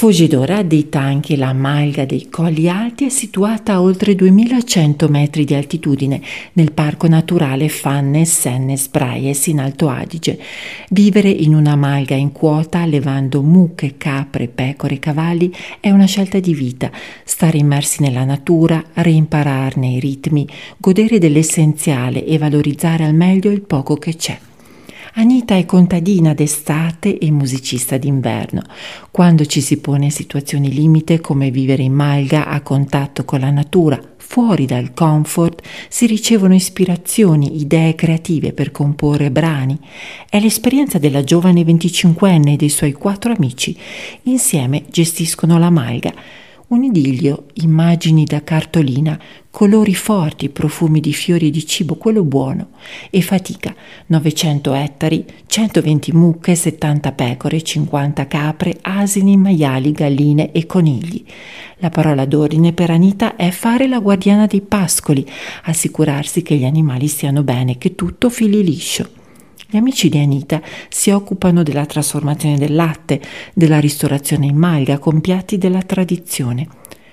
Fugidora, detta anche la Malga dei Colli Alti, è situata a oltre 2100 metri di altitudine nel parco naturale Fannes Sennes Braies in Alto Adige. Vivere in una malga in quota allevando mucche, capre, pecore e cavalli è una scelta di vita. Stare immersi nella natura, reimpararne i ritmi, godere dell'essenziale e valorizzare al meglio il poco che c'è. Anita è contadina d'estate e musicista d'inverno. Quando ci si pone in situazioni limite come vivere in malga a contatto con la natura, fuori dal comfort, si ricevono ispirazioni, idee creative per comporre brani. È l'esperienza della giovane 25enne e dei suoi quattro amici. Insieme gestiscono la malga un idillio, immagini da cartolina, colori forti, profumi di fiori e di cibo, quello buono, e fatica, 900 ettari, 120 mucche, 70 pecore, 50 capre, asini, maiali, galline e conigli. La parola d'ordine per Anita è fare la guardiana dei pascoli, assicurarsi che gli animali stiano bene, che tutto fili liscio. Gli amici di Anita si occupano della trasformazione del latte, della ristorazione in malga con piatti della tradizione.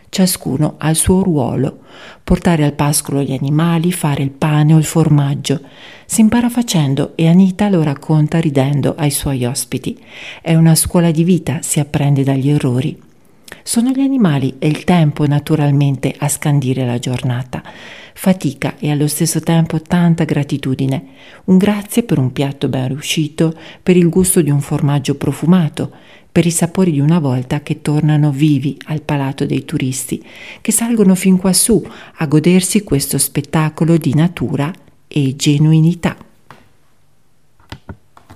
Ciascuno ha il suo ruolo, portare al pascolo gli animali, fare il pane o il formaggio. Si impara facendo e Anita lo racconta ridendo ai suoi ospiti. È una scuola di vita, si apprende dagli errori. Sono gli animali e il tempo naturalmente a scandire la giornata. Fatica e allo stesso tempo tanta gratitudine. Un grazie per un piatto ben riuscito, per il gusto di un formaggio profumato, per i sapori di una volta che tornano vivi al palato dei turisti, che salgono fin quassù a godersi questo spettacolo di natura e genuinità.